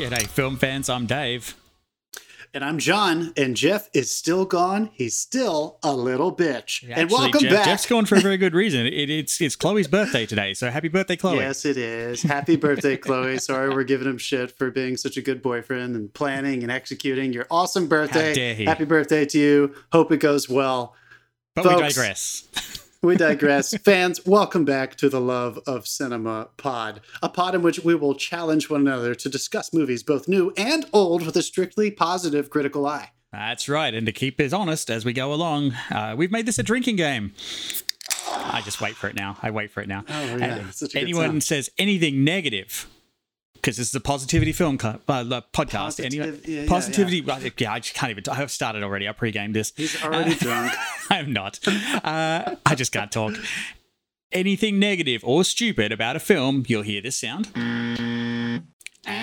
G'day, film fans. I'm Dave. And I'm John, and Jeff is still gone. He's still a little bitch. Actually, and welcome Jeff, back. Jeff's gone for a very good reason. It, it's it's Chloe's birthday today, so happy birthday, Chloe. Yes, it is. Happy birthday, Chloe. Sorry we're giving him shit for being such a good boyfriend and planning and executing your awesome birthday. dare he. Happy birthday to you. Hope it goes well. but we digress. We digress. Fans, welcome back to the Love of Cinema pod, a pod in which we will challenge one another to discuss movies both new and old with a strictly positive critical eye. That's right. And to keep us honest as we go along, uh, we've made this a drinking game. I just wait for it now. I wait for it now. Oh, yeah. Anyone says anything negative, because this is a positivity film co- uh, uh, podcast. Anyone, Positiv- yeah, yeah, positivity. well, Yeah, I just can't even. I have started already. I pre-gamed this. He's already drunk. I'm not. Uh, I just can't talk. Anything negative or stupid about a film, you'll hear this sound. And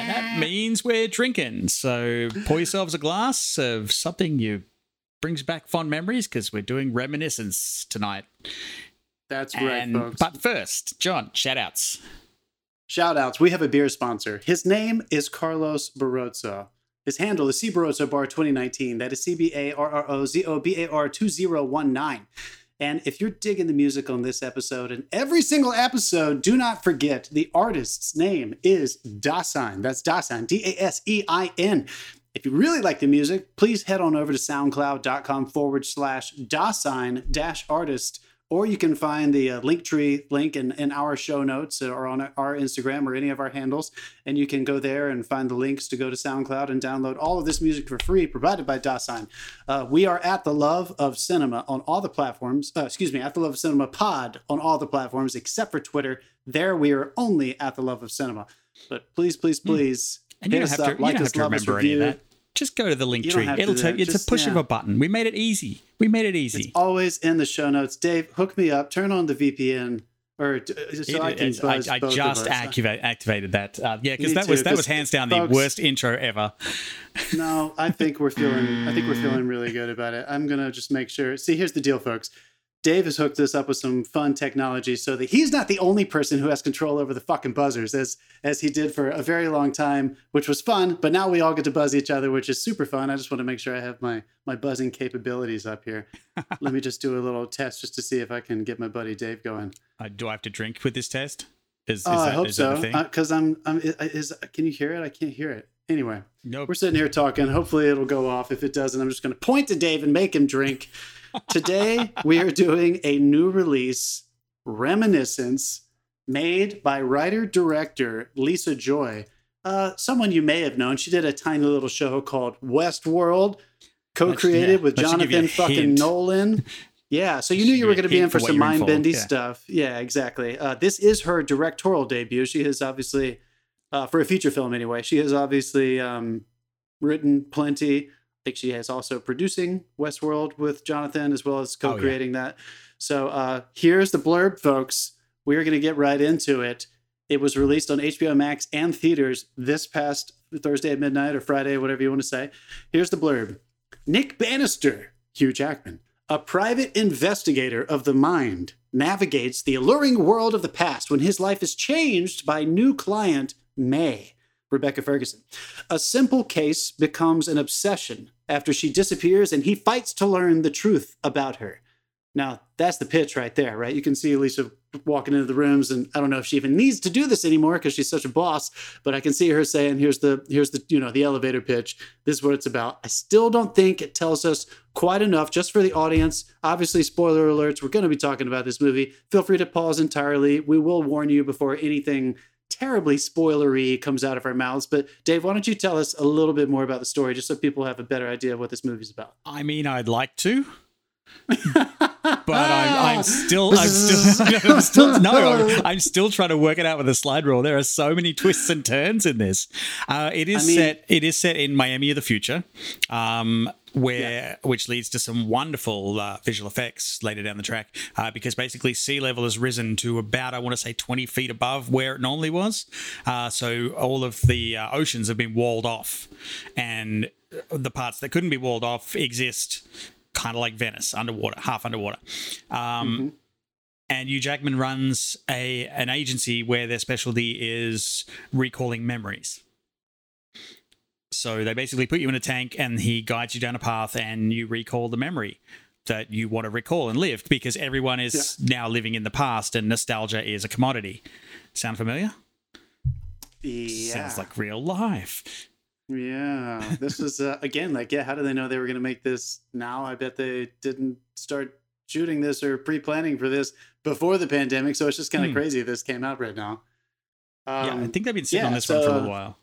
that means we're drinking. So pour yourselves a glass of something you brings back fond memories because we're doing reminiscence tonight. That's right, folks. but first, John, shout outs. Shout outs. We have a beer sponsor. His name is Carlos Barroso. His handle is C Barrozo Bar 2019. That is C B A R R O Z O B A R 2019. And if you're digging the music on this episode and every single episode, do not forget the artist's name is Dasein. That's Dasein, D A S E I N. If you really like the music, please head on over to soundcloud.com forward slash Dasein dash artist or you can find the uh, Linktree link in, in our show notes or on our Instagram or any of our handles. And you can go there and find the links to go to SoundCloud and download all of this music for free, provided by Dasein. Uh, we are at the Love of Cinema on all the platforms. Uh, excuse me, at the Love of Cinema pod on all the platforms except for Twitter. There we are only at the Love of Cinema. But please, please, please And you hit don't us have to, up, you like don't us, have to love us, any of that. Just go to the link tree. It'll take it's Just- a push of a button. We made it easy. We made it easy. It's always in the show notes. Dave, hook me up. Turn on the VPN, or so I It- can it's- buzz I, I just us. activate, activated that. Uh, yeah, because that was that was hands down the worst intro ever. No, I think we're feeling. I think we're feeling really good about it. I'm gonna just make sure. See, here's the deal, folks. Dave has hooked us up with some fun technology so that he's not the only person who has control over the fucking buzzers, as as he did for a very long time, which was fun. But now we all get to buzz each other, which is super fun. I just want to make sure I have my my buzzing capabilities up here. Let me just do a little test just to see if I can get my buddy Dave going. Uh, do I have to drink with this test? Is, is Oh, I hope so. Because I'm, I'm. Is can you hear it? I can't hear it. Anyway. nope. We're sitting here talking. Hopefully, it'll go off. If it doesn't, I'm just going to point to Dave and make him drink. Today, we are doing a new release, Reminiscence, made by writer director Lisa Joy, uh, someone you may have known. She did a tiny little show called Westworld, co created yeah, with that should give you a Jonathan fucking hint. Nolan. Yeah, so you knew you were going to be in for for some mind for, bendy yeah. stuff. Yeah, exactly. Uh, this is her directorial debut. She has obviously, uh, for a feature film anyway, she has obviously um, written plenty. Think she is also producing Westworld with Jonathan as well as Oh, yeah. co-creating that. So uh, here's the blurb, folks. We're going to get right into it. It was released on HBO Max and theaters this past Thursday at midnight or Friday, whatever you want to say. Here's the blurb. Nick Bannister, Hugh Jackman, a private investigator of the mind, navigates the alluring world of the past when his life is changed by new client May, Rebecca Ferguson. A simple case becomes an obsession after she disappears and he fights to learn the truth about her. Now, that's the pitch right there, right? You can see Alicia walking into the rooms, and I don't know if she even needs to do this anymore because she's such a boss. But I can see her saying, "Here's the here's the you know the elevator pitch. This is what it's about." I still don't think it tells us quite enough, just for the audience. Obviously, spoiler alerts. We're going to be talking about this movie. Feel free to pause entirely. We will warn you before anything terribly spoilery comes out of our mouths. But Dave, why don't you tell us a little bit more about the story, just so people have a better idea of what this movie's about? I mean, I'd like to. but I'm, I'm still, I'm still, I'm still, no, I'm, I'm still trying to work it out with a slide rule. There are so many twists and turns in this. Uh, it is I mean- set, it is set in Miami of the future, um, where which leads to some wonderful uh, visual effects later down the track. Uh, because basically, sea level has risen to about, I want to say, 20 feet above where it normally was. Uh, so all of the uh, oceans have been walled off, and the parts that couldn't be walled off exist kind of like Venice, underwater, half underwater. Um, And Hugh Jackman runs a an agency where their specialty is recalling memories. So they basically put you in a tank and he guides you down a path and you recall the memory that you want to recall and live because everyone is now living in the past and nostalgia is a commodity. Sound familiar? Yeah. Sounds like real life. Yeah, this was uh, again like yeah. How do they know they were going to make this now? I bet they didn't start shooting this or pre-planning for this before the pandemic. So it's just kind of Hmm. crazy this came out right now. yeah, I Um, think they've been sitting yeah, on this so, one for a little while.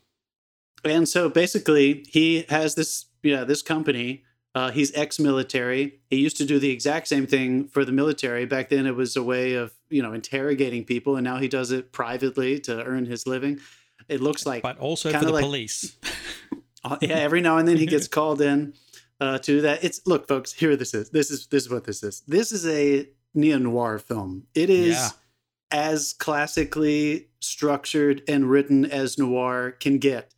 and so basically, he has this yeah this company. Uh, he's ex-military. He used to do the exact same thing for the military. Back then, it was a way of you know interrogating people, and now he does it privately to earn his living. It looks like But also for the like- police. Uh, yeah, every now and then he gets called in uh, to that. It's look, folks. Here, this is. This is this is what this is. This is a neo noir film. It is Yeah. as classically structured and written as noir can get.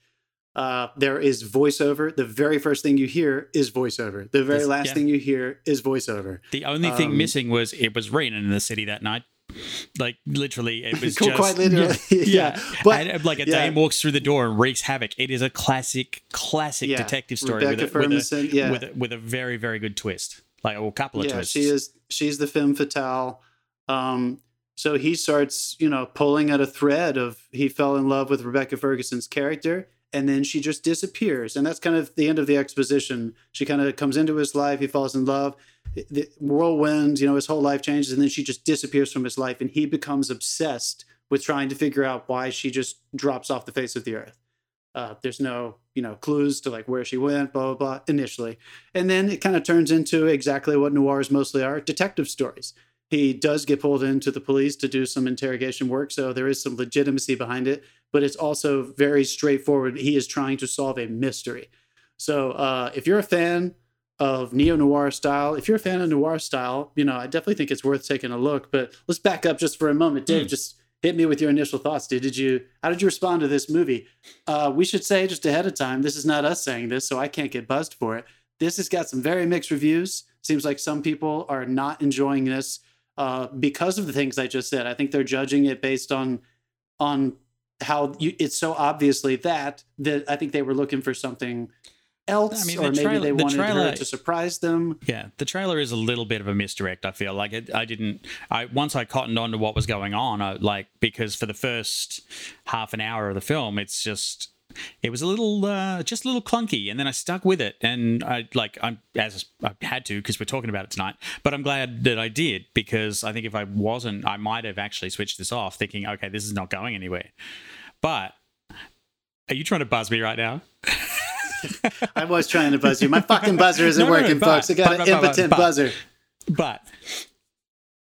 Uh, there is voiceover. The very first thing you hear is voiceover. The very last yeah. thing you hear is voiceover. The only thing Um, missing was it was raining in the city that night. Like literally, it was Quite just literally, yeah. yeah. But- and, uh, like a yeah. dame walks through the door and wreaks havoc. It is a classic, classic Yeah. detective story with a, with, Ferguson, a, yeah. with a with a very very good twist, like or a couple of yeah, twists. she is. She's the femme fatale. Um, so he starts, you know, pulling at a thread of he fell in love with Rebecca Ferguson's character, and then she just disappears, and that's kind of the end of the exposition. She kind of comes into his life, he falls in love, the whirlwind, you know, his whole life changes, and then she just disappears from his life, and he becomes obsessed with trying to figure out why she just drops off the face of the earth. Uh, there's no, you know, clues to like where she went, blah blah blah. Initially, and then it kind of turns into exactly what noirs mostly are detective stories. He does get pulled into the police to do some interrogation work, so there is some legitimacy behind it, but it's also very straightforward. He is trying to solve a mystery. So uh, if you're a fan of neo noir style, if you're a fan of noir style, you know, I definitely think it's worth taking a look. But let's back up just for a moment. Dave, Hmm. just hit me with your initial thoughts, dude. Did you how did you respond to this movie? Uh, we should say just ahead of time, this is not us saying this, so I can't get buzzed for it. This has got some very mixed reviews. Seems like some people are not enjoying this uh, because of the things I just said. I think they're judging it based on on how you, it's so obviously that that I think they were looking for something else, I mean, or the maybe trailer- they the wanted her to surprise them. Yeah, the trailer is a little bit of a misdirect. I feel like it, I didn't. I once I cottoned on to what was going on, I, like because for the first half an hour of the film, it's just it was a little uh, just a little clunky, and then I stuck with it, and I like I'm as I had to because we're talking about it tonight. But I'm glad that I did because I think if I wasn't, I might have actually switched this off, thinking, okay, this is not going anywhere. But are you trying to buzz me right now? I was trying to buzz you. My fucking buzzer isn't No, no, no, working, but- folks. I got but- an but- impotent buzzer. but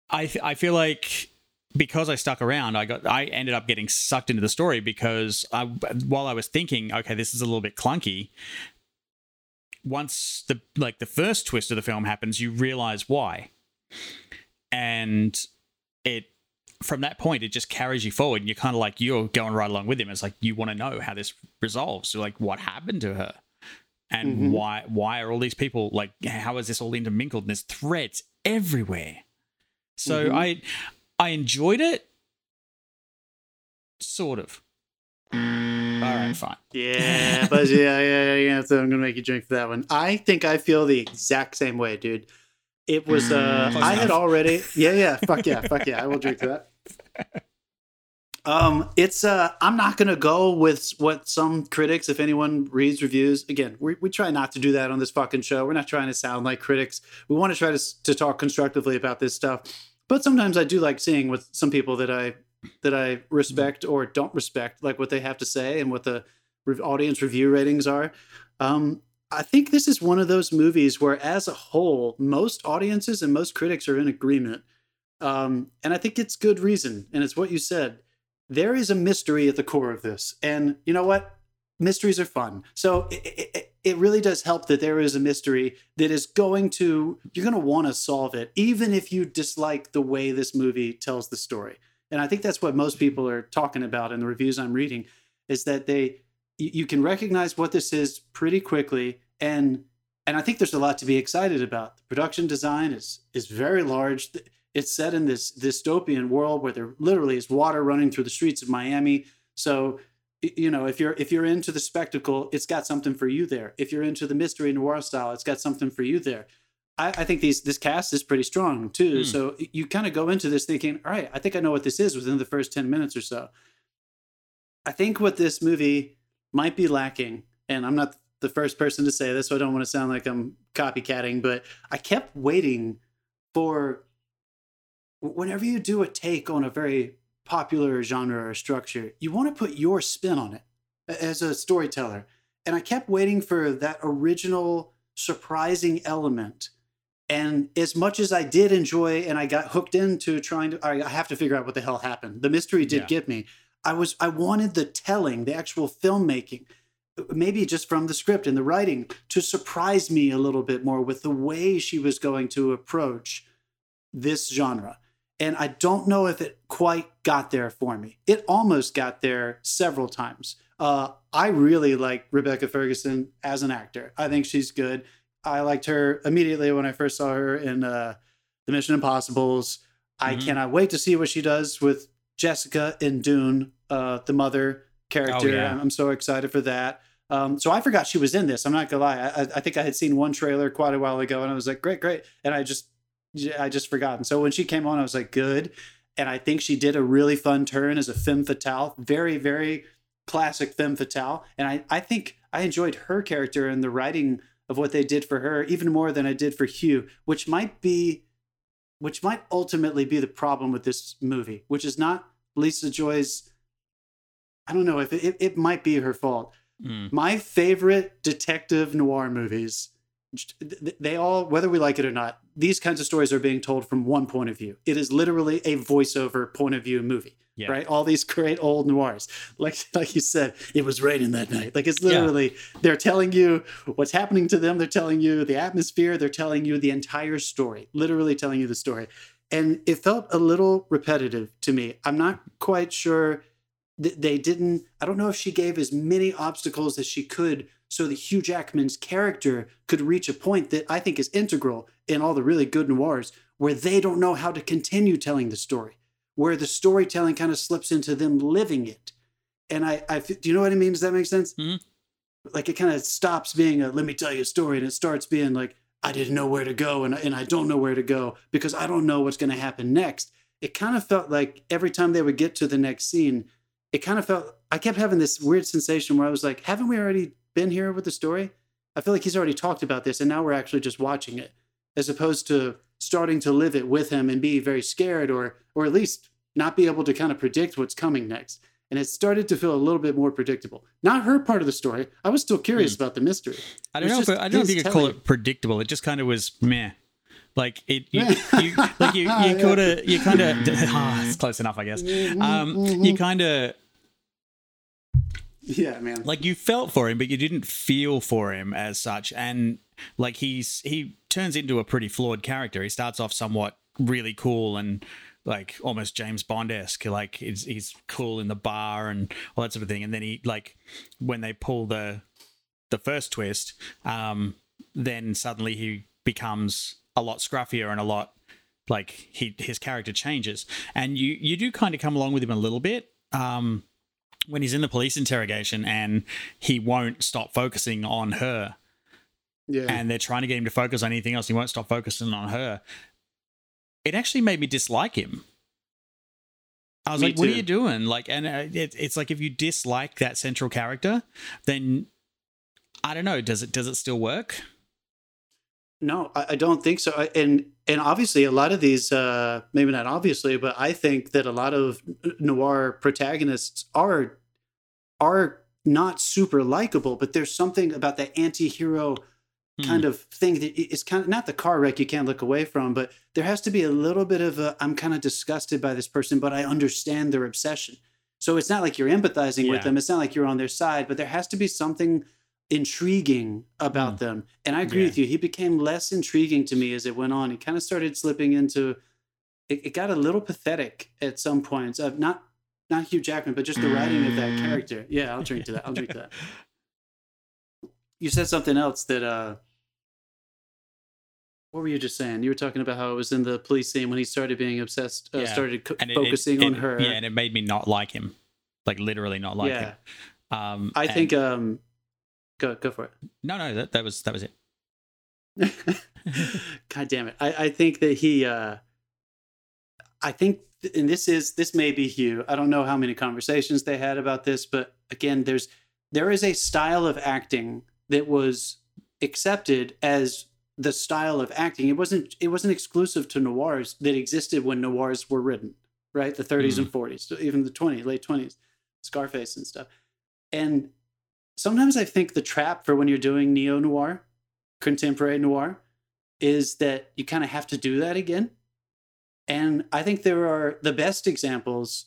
I th- I feel like because I stuck around, I got I ended up getting sucked into the story because I while I was thinking, okay, this is a little bit clunky. Once the like the first twist of the film happens, you realize why, and it from that point it just carries you forward, and you're kind of like you're going right along with him. It's like you want to know how this resolves, so like what happened to her and Mhm. why why are all these people like how is this all intermingled and there's threats everywhere so Mhm. i i enjoyed it sort of all right fine Yeah, but yeah, yeah, yeah, yeah. So I'm gonna make you drink for that one. I think I feel the exact same way, dude. It was uh Close I had already yeah, yeah, fuck yeah, fuck yeah. I will drink to that. Um, it's uh I'm not gonna go with what some critics, if anyone reads reviews, again, we, we try not to do that on this fucking show. We're not trying to sound like critics. We want to try to, to talk constructively about this stuff. But sometimes I do like seeing with some people that I that I respect or don't respect, like what they have to say and what the re- audience review ratings are. Um, I think this is one of those movies where, as a whole, most audiences and most critics are in agreement. Um, and I think it's good reason. And it's what you said. There is a mystery at the core of this. And you know what? Mysteries are fun. So it, it, it really does help that there is a mystery that is going to, you're going to want to solve it, even if you dislike the way this movie tells the story. And I think that's what most people are talking about in the reviews I'm reading is that they, you can recognize what this is pretty quickly and and I think there's a lot to be excited about. The production design is is very large. It's set in this dystopian world where there literally is water running through the streets of Miami. So you know if you're if you're into the spectacle it's got something for you there. If you're into the mystery noir style it's got something for you there. I, I think these this cast is pretty strong too. Mm. so you kind of go into this thinking all right i think i know what this is within the first 10 minutes or so. I think what this movie might be lacking and i'm not the first person to say this so i don't want to sound like i'm copycatting but i kept waiting for whenever you do a take on a very popular genre or structure, you want to put your spin on it as a storyteller. And I kept waiting for that original surprising element. And as much as I did enjoy and I got hooked into trying to I have to figure out what the hell happened. The mystery did Yeah. get me. I was I wanted the telling, the actual filmmaking, maybe just from the script and the writing to surprise me a little bit more with the way she was going to approach this genre. And I don't know if it quite got there for me. It almost got there several times. Uh, I really like Rebecca Ferguson as an actor. I think she's good. I liked her immediately when I first saw her in uh, the Mission Impossibles. I Mhm. cannot wait to see what she does with Jessica in Dune, uh, the mother character. yeah. I'm, I'm so excited for that. Um, so I forgot she was in this. I'm not gonna lie. I, I I think I had seen one trailer quite a while ago, and I was like, great, great, and I just I just forgot. And So when she came on, I was like, good. And I think she did a really fun turn as a femme fatale, very, very classic femme fatale. And I, I think I enjoyed her character and the writing of what they did for her even more than I did for Hugh, which might be, which might ultimately be the problem with this movie, which is not Lisa Joy's. I don't know if it, it, it might be her fault. Mm. My favorite detective noir movies, they all, whether we like it or not, these kinds of stories are being told from one point of view. It is literally a voiceover point of view movie, Yeah. right? All these great old noirs, like like you said, it was raining that night. Like it's Yeah. literally they're telling you what's happening to them. They're telling you the atmosphere. They're telling you the entire story, literally telling you the story. And it felt a little repetitive to me. I'm not quite sure th- they didn't i don't know if she gave as many obstacles as she could so that hugh jackman's character could reach a point that i think is integral in all the really good noirs where they don't know how to continue telling the story where the storytelling kind of slips into them living it. And I, do you know what i mean? Does that make sense? Mhm. like it kind of stops being a let me tell you a story and it starts being like i didn't know where to go and, and i don't know where to go because i don't know what's going to happen next. It kind of felt like every time they would get to the next scene it kind of felt I kept having this weird sensation where I was like, haven't we already been here with the story? I feel like he's already talked about this and now we're actually just watching it as opposed to starting to live it with him and be very scared or or at least not be able to kind of predict what's coming next. And it started to feel a little bit more predictable. Not her part of the story. I was still curious about the mystery. I don't know. If, I don't know if his you could call it predictable. It just kind of was meh. Like it, you, you like you, you Yeah. kind of, you kind of. ah, it's close enough, I guess. Um, you kind of Yeah, man. like you felt for him, but you didn't feel for him as such. And like he's he turns into a pretty flawed character. He starts off somewhat really cool and like almost James Bond esque. Like he's he's cool in the bar and all that sort of thing. And then he like when they pull the the first twist, um, then suddenly he becomes a lot scruffier and a lot like he his character changes. And you you do kind of come along with him a little bit. Um, when he's in the police interrogation and he won't stop focusing on her. Yeah. and they're trying to get him to focus on anything else he won't stop focusing on her. It actually made me dislike him. I was Me like what are you doing? Like and uh, it, it's like if you dislike that central character then i don't know does it does it still work No, I, I don't think so. I- And and obviously, a lot of these, uh, maybe not obviously, but I think that a lot of noir protagonists are are not super likable. But there's something about that anti-hero Hmm. kind of thing that i- kind of not the car wreck you can't look away from, but there has to be a little bit of a I'm kind of disgusted by this person, but I understand their obsession. So it's not like you're empathizing with them. It's not like you're on their side, but there has to be something intriguing about them. And I agree Yeah. with you. He became less intriguing to me as it went on. He kind of started slipping into it, it got a little pathetic at some points of not not Hugh Jackman, but just the writing of that character. Yeah, I'll drink to that. I'll drink to that. You said something else that uh what were you just saying? You were talking about how it was in the police scene when he started being obsessed, uh, Yeah. started co- it- focusing it- on her. yeah and it made me not like him like literally not like yeah. him Um, I and- think. Um, go go for it. no, no, that, that was that was it. God damn it. I, I think that he uh I think and this is this may be Hugh. I don't know how many conversations they had about this, but again, there's there is a style of acting that was accepted as the style of acting. It wasn't it wasn't exclusive to noirs that existed when noirs were written, right? The 30s and 40s, even the 20s, late 20s, Scarface and stuff. And sometimes I think the trap for when you're doing neo noir, contemporary noir, is that you kind of have to do that again. And I think there are the best examples,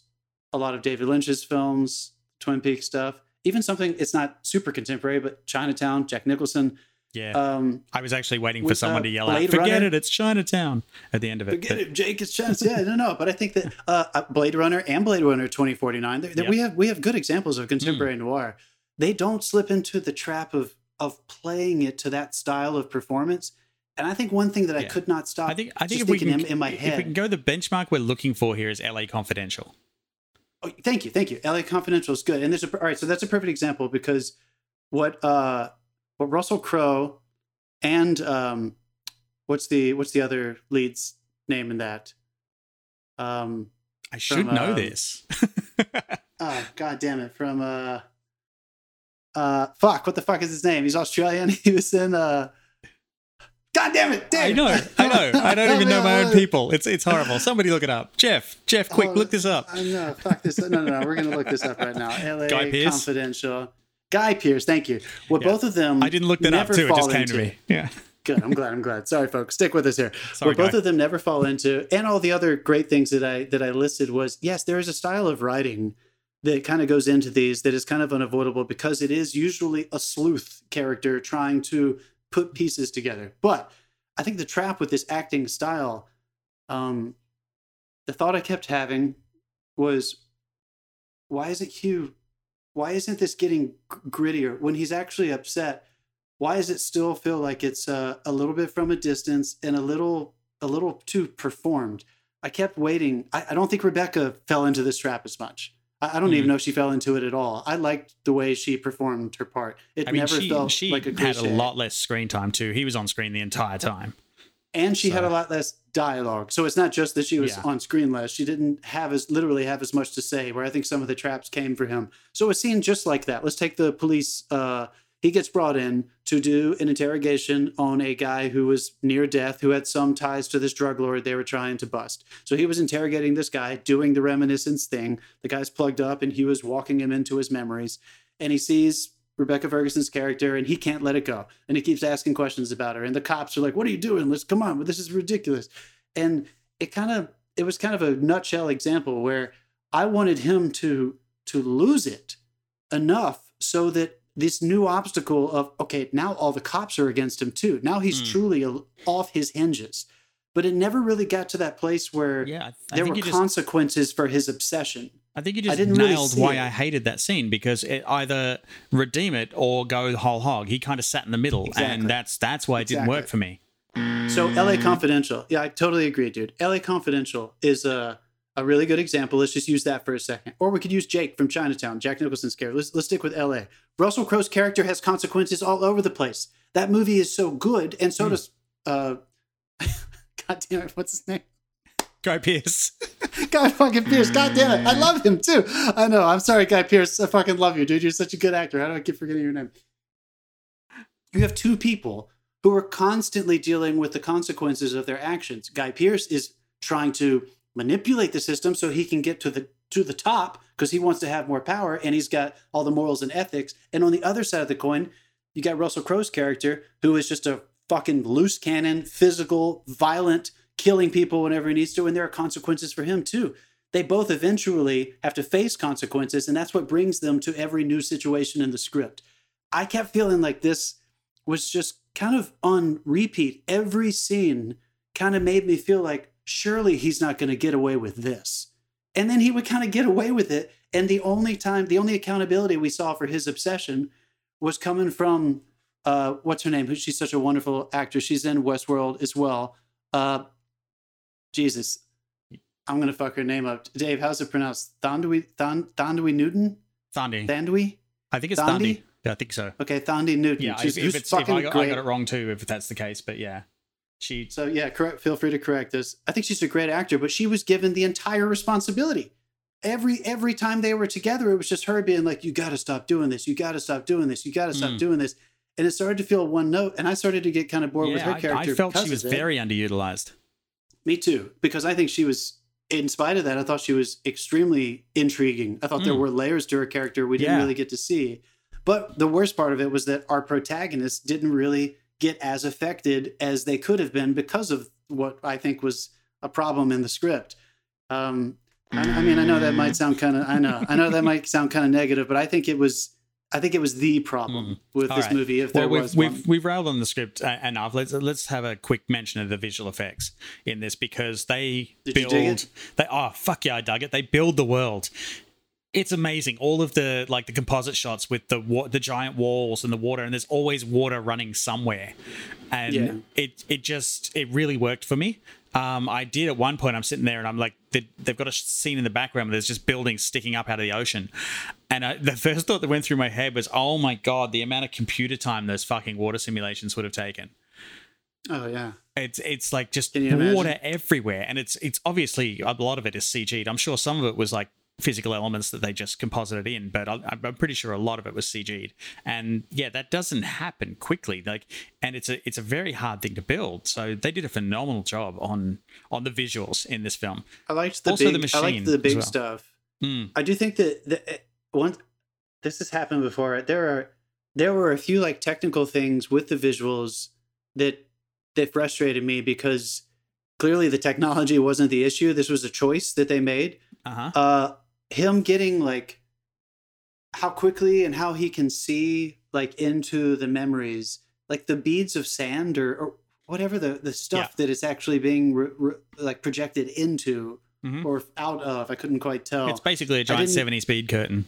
a lot of David Lynch's films, Twin Peaks stuff, even something it's not super contemporary, but Chinatown, Jack Nicholson. Yeah, Um, I was actually waiting for with, someone uh, to yell out, "Forget Runner- it, it's Chinatown!" at the end of it. Forget but- it, Jake. It's chance. Yeah, no, no. But I think that uh, uh, Blade Runner and Blade Runner 2049, there- there- Yeah. we have we have good examples of contemporary noir. They don't slip into the trap of of playing it to that style of performance. And I think one thing that I could not stop. I think I think if we can in, in my if we can go the benchmark we're looking for here is LA Confidential. Oh, thank you, thank you. LA Confidential is good, and there's a all right. So that's a perfect example because what uh what Russell Crowe and um what's the what's the other lead's name in that? Um I should From, know um, this. oh god damn it from uh uh fuck what the fuck is his name? He's Australian. He was in uh God damn it! I know, I know. I don't even know my own people. It's it's horrible. Somebody look it up. Jeff, Jeff, quick, Oh, look this up. I know. Fuck this. No, no, no. We're gonna look this up right now. LA Guy? Confidential. Guy Pearce. Thank you. Well, Yeah. both of them. I didn't look that up too. It just came to me. Yeah. Good. I'm glad. I'm glad. Sorry, folks. Stick with us here. Sorry, what both Guy. of them never fall into, and all the other great things that I that I listed was yes, there is a style of writing that kind of goes into these that is kind of unavoidable because it is usually a sleuth character trying to put pieces together. But I think the trap with this acting style, um, the thought I kept having was, why isn't Hugh? Why isn't this getting grittier when he's actually upset? why does it still feel like it's uh, a little bit from a distance and a little a little too performed i kept waiting i, I don't think rebecca fell into this trap as much i, I don't Hmm. even know if she fell into it at all i liked the way she performed her part it I mean, never she, felt she like a had a lot less screen time too. He was on screen the entire time. and she had a lot less dialogue so it's not just that she was Yeah. on screen less she didn't have as literally have as much to say where i think some of the traps came for him so a scene just like that let's take the police uh he gets brought in to do an interrogation on a guy who was near death who had some ties to this drug lord they were trying to bust so he was interrogating this guy doing the reminiscence thing the guy's plugged up and he was walking him into his memories and he sees Rebecca Ferguson's character, and he can't let it go. And he keeps asking questions about her. And the cops are like, "What are you doing? Let's come on, this is ridiculous." And it kind of it was kind of a nutshell example where I wanted him to to lose it enough so that this new obstacle of okay, now all the cops are against him too. Now he's Mm. truly off his hinges. But it never really got to that place where Yeah, I, I there think were you just consequences for his obsession. I think you I just didn't really nailed see why it. I hated that scene because it either redeem it or go whole hog. He kind of sat in the middle, Exactly. and that's that's why it didn't work for me. So LA Confidential. Yeah, I totally agree, dude. LA Confidential is a a really good example. Let's just use that for a second. Or we could use Jake from Chinatown, Jack Nicholson's character. Let's let's stick with LA. Russell Crowe's character has consequences all over the place. That movie is so good, and so Hmm. does uh God damn it, what's his name? Guy Pearce. Guy fucking Pearce. God damn it. I love him too. I know. I'm sorry, Guy Pearce. I fucking love you, dude. You're such a good actor. How do I keep forgetting your name? You have two people who are constantly dealing with the consequences of their actions. Guy Pearce is trying to manipulate the system so he can get to the to the top because he wants to have more power and he's got all the morals and ethics. And on the other side of the coin, you got Russell Crowe's character who is just a fucking loose cannon, physical, violent, killing people whenever he needs to, and there are consequences for him too. They both eventually have to face consequences, and that's what brings them to every new situation in the script. I kept feeling like this was just kind of on repeat. Every scene kind of made me feel like surely he's not going to get away with this. And then he would kind of get away with it. And the only time, the only accountability we saw for his obsession was coming from uh, what's her name? Who she's such a wonderful actress. She's in Westworld as well. Uh, Jesus, I'm gonna fuck her name up. Dave, how's it pronounced? Thandiwe Thand Thandiwe Newton? Thandi. Thandiwe? I think it's Thandi? Thandi. Yeah, I think so. Okay, Thandi Newton. Yeah, She's, if, if, it's, if fucking I, got, I got it wrong too, if that's the case, but yeah, she. So yeah, correct. Feel free to correct us. I think she's a great actor, but she was given the entire responsibility. Every every time they were together, it was just her being like, "You got to stop doing this. You got to stop doing this. You got to stop Mm. doing this." And it started to feel one note, and I started to get kind of bored with her character. I felt she was very underutilized. Me too, because I think she was. In spite of that, I thought she was extremely intriguing. I thought there Mm. were layers to her character we didn't Yeah. really get to see. But the worst part of it was that our protagonist didn't really get as affected as they could have been because of what I think was a problem in the script. Um, I, I mean, I know that might sound kind of, I know, I know that might sound kind of negative, but I think it was, I think it was the problem with Mm. All this right. movie. If Well, there we've, was one. we've we've railed on the script uh, enough. Let's let's have a quick mention of the visual effects in this because they Did build. They oh fuck yeah, I dug it. They build the world. It's amazing. All of the like the composite shots with the wa- the giant walls and the water, and there's always water running somewhere, and Yeah. it it just it really worked for me. Um, I did at one point. I'm sitting there and I'm like, they, they've got a scene in the background where there's just buildings sticking up out of the ocean, and I, the first thought that went through my head was, oh my god, the amount of computer time those fucking water simulations would have taken. oh yeah. It's it's like just water imagine? everywhere, and it's it's obviously a lot of it is CG'd. I'm sure some of it was like physical elements that they just composited in, but I, I'm pretty sure a lot of it was CG'd. And yeah, that doesn't happen quickly. Like, and it's a it's a very hard thing to build. So they did a phenomenal job on on the visuals in this film. I liked the Also big, the I machine liked the big well. stuff. Mm, I do think that the, eh, one this has happened before. There are there were a few like technical things with the visuals that that frustrated me because clearly the technology wasn't the issue. This was a choice that they made. uh-huh. Uh him getting like how quickly and how he can see like into the memories, like the beads of sand or, or whatever the the stuff Yeah. that it's actually being re, re, like projected into Mhm. or out of. I couldn't quite tell. It's basically a giant 70 speed curtain.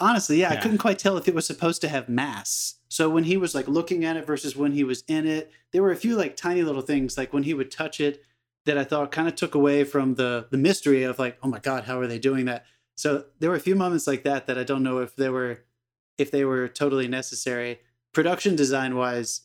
Honestly, yeah, I couldn't quite tell if it was supposed to have mass. So when he was like looking at it versus when he was in it, there were a few like tiny little things like when he would touch it that I thought kind of took away from the the mystery of like, oh my god, how are they doing that? So there were a few moments like that that I don't know if they were if they were totally necessary. Production design wise,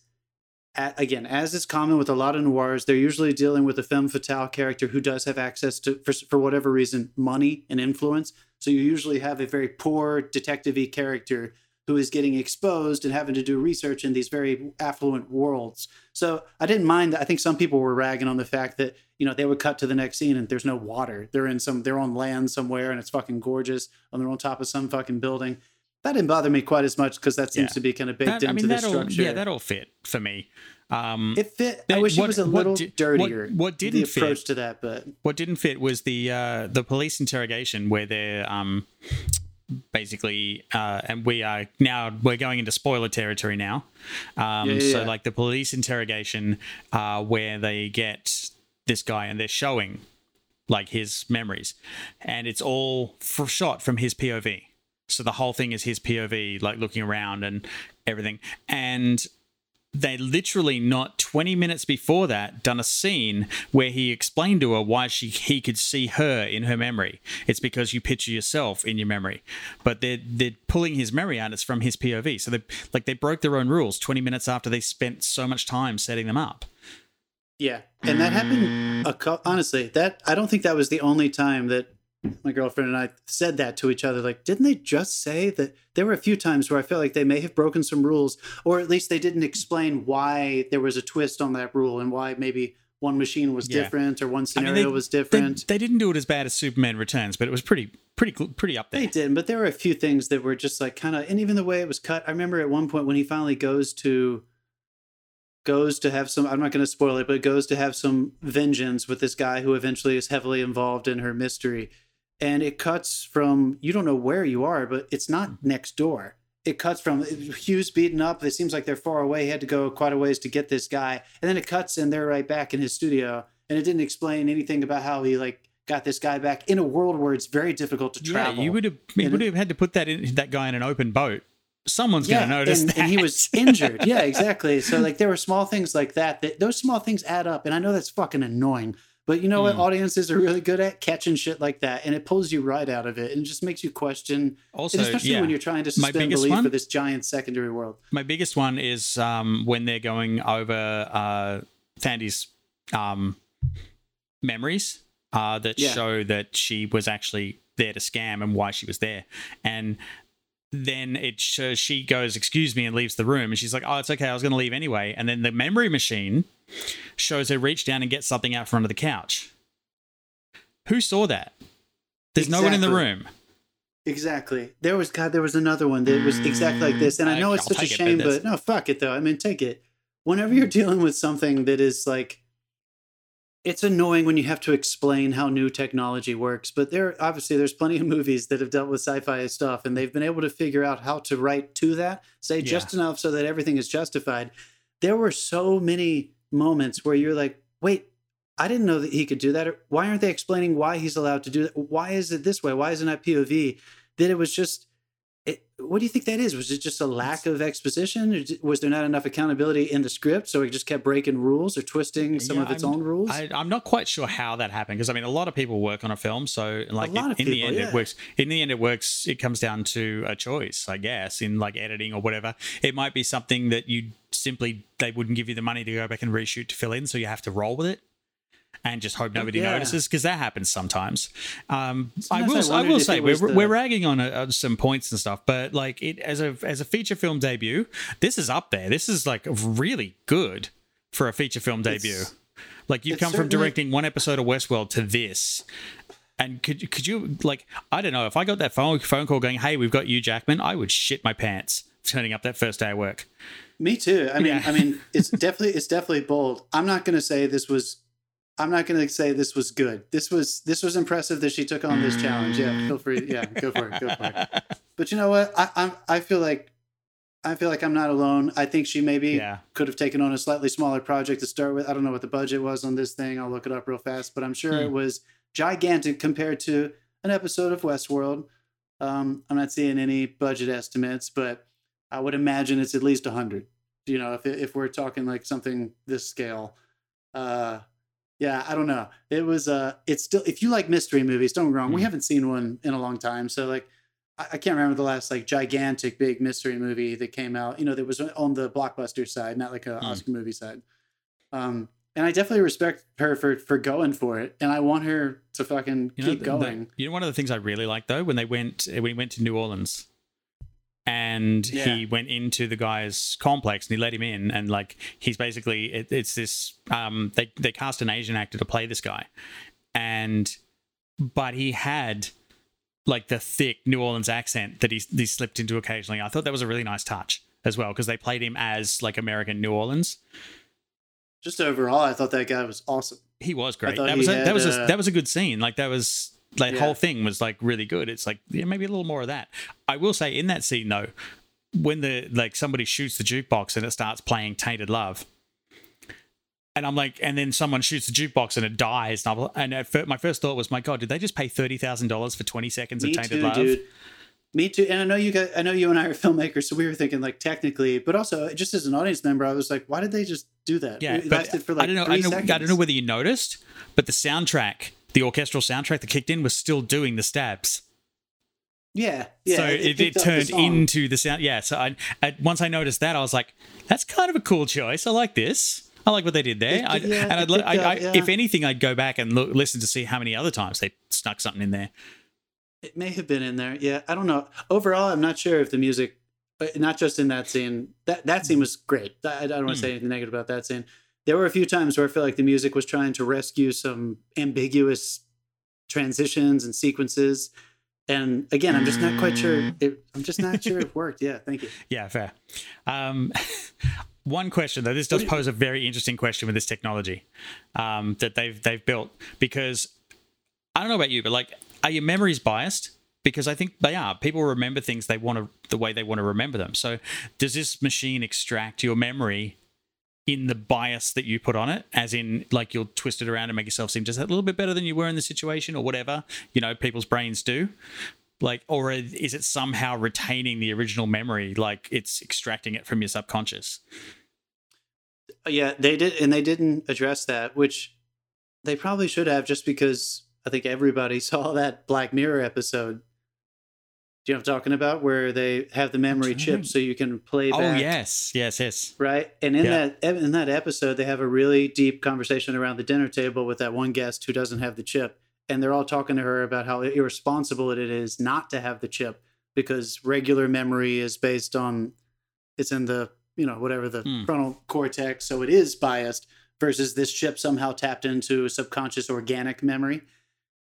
a- again, as is common with a lot of noirs, they're usually dealing with a femme fatale character who does have access to, for, for whatever reason, money and influence. So you usually have a very poor detective-y character who is getting exposed and having to do research in these very affluent worlds. So I didn't mind that. I think some people were ragging on the fact that, you know, they would cut to the next scene and there's no water. They're in some, they're on land somewhere and it's fucking gorgeous and they're on top of some fucking building. That didn't bother me quite as much because that seems Yeah. to be kind of baked That- into I mean, the structure. yeah, that all fit for me. Um, It fit. I That- wish what- it was a what little di- what- dirtier. what didn't the approach fit- to that, but what didn't fit was the uh, the police interrogation where they're um, basically uh, and we are now we're going into spoiler territory now. Um, Yeah, yeah, so yeah. like the police interrogation uh, where they get this guy and they're showing like his memories. And it's all f- shot from his pov so the whole thing is his pov like looking around and everything. And they literally not 20 minutes before that done a scene where he explained to her why she he could see her in her memory. It's because you picture yourself in your memory. But they're they're pulling his memory out it's from his pov so they like they broke their own rules 20 minutes after they spent so much time setting them up. Yeah, and that happened. A cou- honestly, that I don't think that was the only time that my girlfriend and I said that to each other. Like, didn't they just say that? There were a few times where I felt like they may have broken some rules, or at least they didn't explain why there was a twist on that rule and why maybe one machine was Yeah. different or one I mean, scenario they- was different. they didn't do it as bad as superman returns but it was pretty pretty pretty up there They didn't, but there were a few things that were just like kind of, and even the way it was cut. I remember at one point when he finally goes to goes to have some. I'm not going to spoil it, but goes to have some vengeance with this guy who eventually is heavily involved in her mystery, and it cuts from you don't know where you are, but it's not hmm. next door. It cuts from Hugh's beaten up. It seems like they're far away. He had to go quite a ways to get this guy, and then it cuts and they're right back in his studio, and it didn't explain anything about how he like got this guy back in a world where it's very difficult to travel. yeah you would have you would have had to put that in that guy in an open boat someone's going to notice and, that and he was injured. Yeah, exactly. So like there were small things like that. That those small things add up, and I know that's fucking annoying. But you know what? Mm. Audiences are really good at catching shit like that, and it pulls you right out of it, and just makes you question. Also, especially yeah, when you're trying to suspend belief one? for this giant secondary world. my biggest one is um, when they're going over uh, Thandy's um, memories uh, that Yeah. show that she was actually there to scam and why she was there. And then it shows uh, she goes, "Excuse me," and leaves the room. And she's like, "Oh, it's okay. I was going to leave anyway." And then the memory machine shows her reach down and get something out from under the couch. Who saw that? There's no one in the room. Exactly. There was God. There was another one that was exactly like this, and I mm, know it's I'll such a take it, but shame, but no, fuck it though. I mean, take it. Whenever you're dealing with something that is like, it's annoying when you have to explain how new technology works. But there, obviously, there's plenty of movies that have dealt with sci-fi stuff, and they've been able to figure out how to write to that, say just enough so that everything is justified. There were so many moments where you're like, wait. I didn't know that he could do that. Why aren't they explaining why he's allowed to do that? Why is it this way? Why isn't that POV? That it was just. It, what do you think that is? Was it just a lack of exposition? Or was there not enough accountability in the script, so it just kept breaking rules or twisting some Yeah, of its I'm- own rules? I, I'm not quite sure how that happened because I mean, a lot of people work on a film, so like in, of in the end, yeah. it works. In the end, it works. It comes down to a choice, I guess, in like editing or whatever. It might be something that you simply they wouldn't give you the money to go back and reshoot to fill in, so you have to roll with it. And just hope nobody yeah. notices because that happens sometimes. Um, I will. I I, will say we're, the- we're ragging on, uh, on some points and stuff, but like it as a as a feature film debut, this is up there. This is like really good for a feature film debut. It's- Like you come from directing one episode of Westworld to this, and could could you like I don't know if I got that phone phone call going, "Hey, we've got you, Jackman," I would shit my pants turning up that first day of work. Me too. I mean, Yeah. I mean, it's definitely it's definitely bold. I'm not going to say this was. I'm not going to say this was good. This was this was impressive that she took on this challenge. Yeah, feel free. Yeah, go for it. Go for it. But you know what? I I'm, I feel like I feel like I'm not alone. I think she maybe Yeah. could have taken on a slightly smaller project to start with. I don't know what the budget was on this thing. I'll look it up real fast, but I'm sure Hmm. it was gigantic compared to an episode of Westworld. Um, I'm not seeing any budget estimates, but I would imagine it's at least a hundred. You know, if if we're talking like something this scale, uh, yeah, I don't know. It was uh, it's still if you like mystery movies, don't get me wrong. We Hmm. haven't seen one in a long time, so like I, I can't remember the last like gigantic big mystery movie that came out. You know, that was on the blockbuster side, not like a Hmm. Oscar movie side. Um, and I definitely respect her for for going for it, and I want her to fucking You know, keep going. the- you know, one of the things I really like though when they went when he went to New Orleans, and Yeah. he went into the guy's complex and he let him in, and like he's basically it, it's this um they they cast an Asian actor to play this guy, and but he had like the thick New Orleans accent that he he slipped into occasionally. I thought that was a really nice touch as well because they played him as like American New Orleans. Just overall, I thought that guy was awesome. He was great. That was a, had, that was a, uh, that was a good scene. Like that was like Yeah. whole thing was like really good. It's like yeah, maybe a little more of that. I will say in that scene though, when the like somebody shoots the jukebox and it starts playing Tainted Love. And I'm like, and then someone shoots the jukebox and it dies. And, I'm, and at fir- my first thought was, my God, did they just pay thirty thousand dollars for twenty seconds Me of Tainted too, Love? dude. Me too. And I know you guys. I know you and I are filmmakers, so we were thinking like technically, but also just as an audience member, I was like, why did they just do that? Yeah, it lasted for like I don't know. I don't know. I don't know whether you noticed, but the soundtrack, the orchestral soundtrack that kicked in, was still doing the stabs. Yeah, yeah. so it, it, picked up the turned into the sound. Yeah. So I, I, once I noticed that, I was like, "That's kind of a cool choice. I like this. I like what they did there." It- I, yeah, and I'd, it I, I, up, yeah. if anything, I'd go back and look, listen to see how many other times they snuck something in there. It may have been in there. Yeah, I don't know. Overall, I'm not sure if the music, uh, not just in that scene. That that scene was great. I, I don't want to Hmm. say anything negative about that scene. There were a few times where I feel like the music was trying to rescue some ambiguous transitions and sequences. And again, I'm just not quite sure. It, I'm just not sure it worked. Yeah, thank you. Yeah, fair. Um, one question though, this does What do you- pose a very interesting question with this technology um, that they've they've built because I don't know about you, but like, are your memories biased? Because I think they are. People remember things they want to the way they want to remember them. So, does this machine extract your memory in the bias that you put on it, as in like you'll twist it around and make yourself seem just a little bit better than you were in the situation, or whatever you know people's brains do? like or is it somehow retaining the original memory like it's extracting it from your subconscious Uh, Yeah, they did, and they didn't address that, which They probably should have, just because I think everybody saw that Black Mirror episode. Do you know what I'm talking about? Where they have the memory chip so you can play back. Oh yes, yes, yes. right and in Yeah. that in that episode they have a really deep conversation around the dinner table with that one guest who doesn't have the chip and they're all talking to her about how irresponsible it is not to have the chip because regular memory is based on it's in the you know whatever the Hmm. frontal cortex so it is biased versus this chip somehow tapped into subconscious organic memory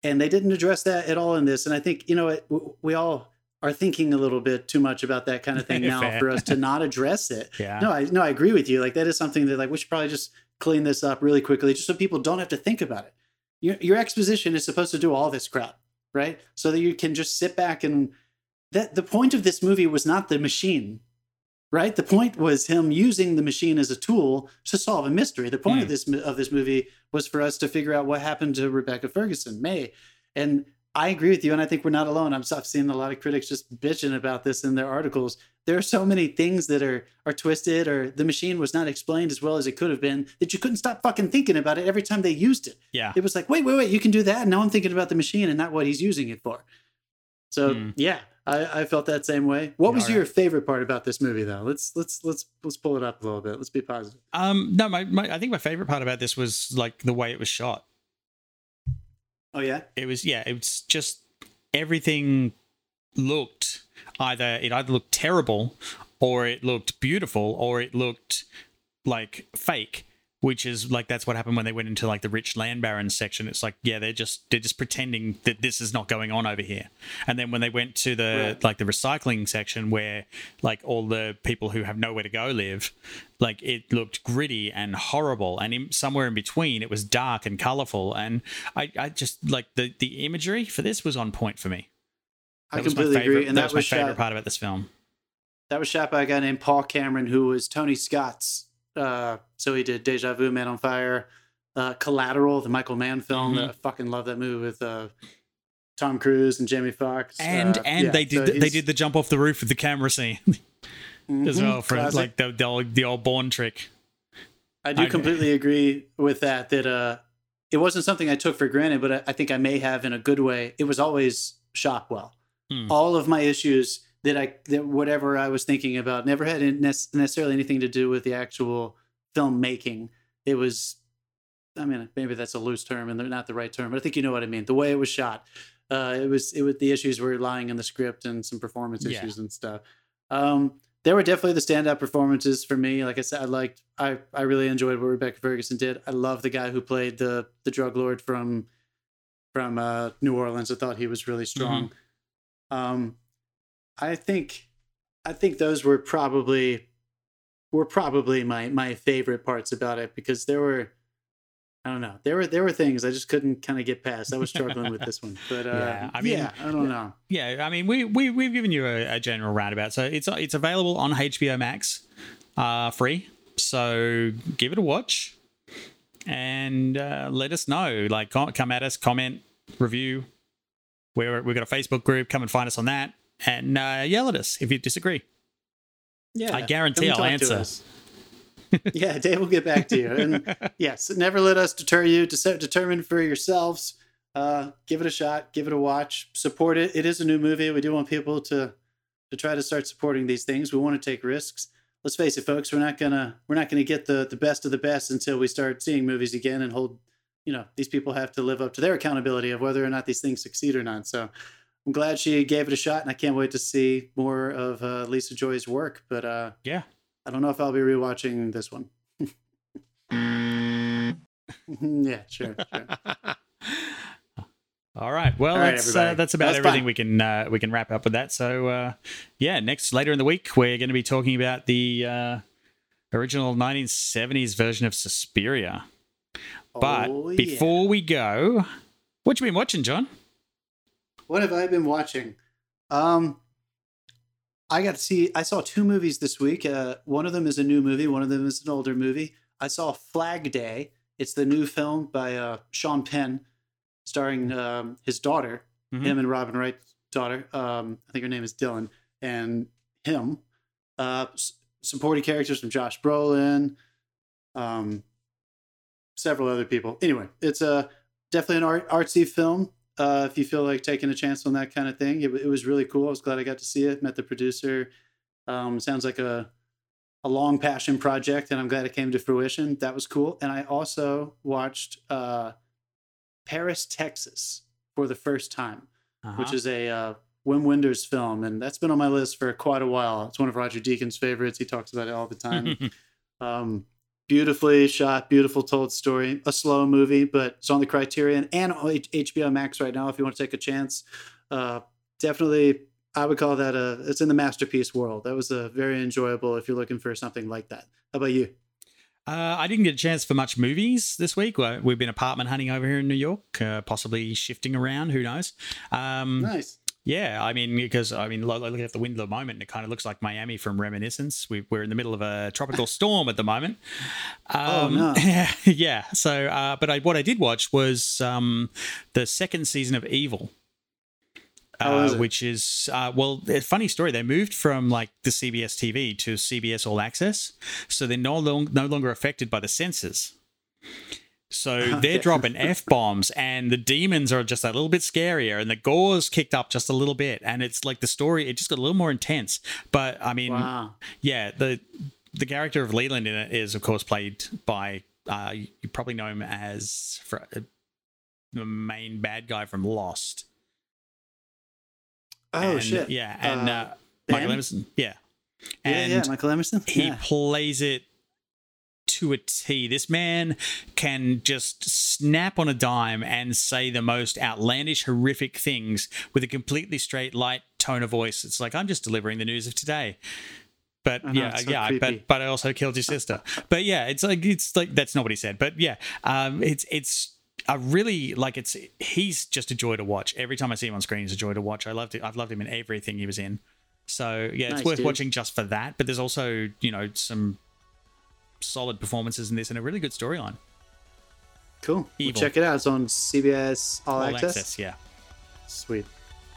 and they didn't address that at all in this and i think you know it, we all are thinking a little bit too much about that kind of thing now for us to not address it Yeah. no, I no, I agree with you. Like that is something that like we should probably just clean this up really quickly, just so people don't have to think about it. Your your exposition is supposed to do all this crap, right? So that you can just sit back and that the point of this movie was not the machine, right? The point was him using the machine as a tool to solve a mystery. The point of Hmm. this of this movie was for us to figure out what happened to Rebecca Ferguson, May, and. I agree with you, and I think we're not alone. I'm, I've seen a lot of critics just bitching about this in their articles there are so many things that are are twisted or the machine was not explained as well as it could have been that you couldn't stop fucking thinking about it every time they used it. yeah. It was like, wait, wait, wait, you can do that. And now I'm thinking about the machine and not what he's using it for. So Hmm. yeah, I, I felt that same way. What was your favorite part about this movie though? Let's let's let's let's pull it up a little bit. Let's be positive. Um, no, my, my I think my favorite part about this was like the way it was shot. Oh yeah? It was yeah, it was just everything looked either it either looked terrible or it looked beautiful or it looked like fake which is like that's what happened when they went into like the rich land barons section it's like yeah they're just they're just pretending that this is not going on over here and then when they went to the Right. like the recycling section where like all the people who have nowhere to go live like it looked gritty and horrible and in, somewhere in between it was dark and colorful and i i just like the the imagery for this was on point for me I That my completely favorite- agree. And that, was was, my uh, favorite shot, part about this film that was shot by a guy named Paul Cameron, who was Tony Scott's. Uh, so he did Deja Vu, Man on Fire, uh, Collateral, the Michael Mann film. Mhm. I fucking love that movie with uh, Tom Cruise and Jamie Foxx. and Uh, and yeah, they did so the, they did the jump off the roof with the camera scene as Mhm, well for classic. like the, the old the old Bourne trick I do completely agree with that. That uh, it wasn't something I took for granted, but I, I think I may have in a good way. It was always shot well. Hmm. All of my issues that I that whatever I was thinking about never had nec- necessarily anything to do with the actual filmmaking. It was, I mean, maybe that's a loose term and not the right term, but I think you know what I mean. The way it was shot, uh, it was it was the issues were lying in the script and some performance Yeah. issues and stuff. Um, there were definitely the standout performances for me. Like I said, I liked, I, I really enjoyed what Rebecca Ferguson did. I love the guy who played the the drug lord from from uh, New Orleans. I thought he was really strong. Um, I think, I think those were probably were probably my my favorite parts about it because there were. I don't know. There were there were things I just couldn't kind of get past. I was struggling with this one, but uh, Yeah, I mean- yeah, I don't know. yeah i mean we, we we've given you a, a general roundabout so it's it's available on hbo max uh free so give it a watch and uh, let us know like come at us comment review we're, we've got a facebook group come and find us on that and uh, yell at us if you disagree Yeah, I guarantee I'll answer. yeah, Dave will get back to you. And yes, never let us deter you. To determine for yourselves. Uh, give it a shot. Give it a watch. Support it. It is a new movie. We do want people to to try to start supporting these things. We want to take risks. Let's face it, folks. We're not gonna we're not gonna get the the best of the best until we start seeing movies again and hold. You know, these people have to live up to their accountability of whether or not these things succeed or not. So. I'm glad she gave it a shot, and I can't wait to see more of uh, Lisa Joy's work. But uh, yeah I don't know if I'll be rewatching this one. yeah, sure. sure. All right. Well, All right, that's uh, that's about That's everything fun. we can uh, we can wrap up with that. So uh, yeah, next later in the week we're going to be talking about the uh, original 1970s version of Suspiria. But Oh, yeah. before we go, what you been watching, John? What have I been watching? Um, I got to see. I saw two movies this week. Uh, one of them is a new movie. One of them is an older movie. I saw Flag Day. It's the new film by uh, Sean Penn, starring um, his daughter, Mhm. him and Robin Wright's daughter. Um, I think her name is Dylan, and him. Uh, s- supporting characters from Josh Brolin, um, several other people. Anyway, it's a definitely an art, artsy film. Uh, if you feel like taking a chance on that kind of thing, it, it was really cool. I was glad I got to see it. Met the producer. Um, sounds like a a long passion project, and I'm glad it came to fruition. That was cool. And I also watched uh, Paris, Texas, for the first time, Uh-huh. which is a uh, Wim Wenders film, and that's been on my list for quite a while. It's one of Roger Deakins' favorites. He talks about it all the time. um, beautifully shot, beautiful told story. A slow movie, but it's on the Criterion and HBO Max right now. If you want to take a chance, uh, definitely. I would call that a. It's in the masterpiece world. That was a very enjoyable. If you're looking for something like that. How about you? Uh, I didn't get a chance for much movies this week. We've been apartment hunting over here in New York, uh, possibly shifting around. Who knows? Um, Nice. Yeah, I mean, because I mean, lo- looking at the wind at the moment, it kind of looks like Miami from Reminiscence. We, we're in the middle of a tropical storm at the moment. Oh, Um, no. Yeah, yeah. So, uh, but I, what I did watch was um, the second season of Evil. Uh, is? Which is uh, well, funny story. They moved from like the CBS TV to CBS All Access, so they're no, long, no longer affected by the censors. So they're dropping f bombs, and the demons are just a little bit scarier, and the gore's kicked up just a little bit, and it's like the story it just got a little more intense. But I mean, Wow. yeah, the the character of Leland in it is of course played by uh, you probably know him as fr- uh, the main bad guy from Lost. Oh And, shit. Yeah, and Uh, uh, Michael Emerson. Yeah, Yeah, and yeah, Michael Emerson. he yeah. plays it to a T. This man can just snap on a dime and say the most outlandish, horrific things with a completely straight, light tone of voice. It's like I'm just delivering the news of today. But know, yeah, so yeah, creepy. but but I also killed your sister. but yeah, it's like it's like that's not what he said. But yeah, um, it's it's a really like it's he's just a joy to watch. Every time I see him on screen, he's a joy to watch. I loved it. I've loved him in everything he was in. So yeah, it's worth dude. watching just for that. But there's also you know some solid performances in this and a really good storyline. Cool. Well, Evil. check it out. It's on CBS All, All Access. access, yeah. Sweet.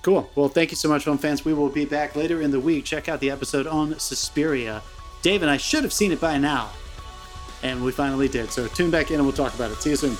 Cool. Well, thank you so much, film fans. We will be back later in the week. Check out the episode on Suspiria. Dave and I should have seen it by now. And we finally did. So tune back in and we'll talk about it. See you soon.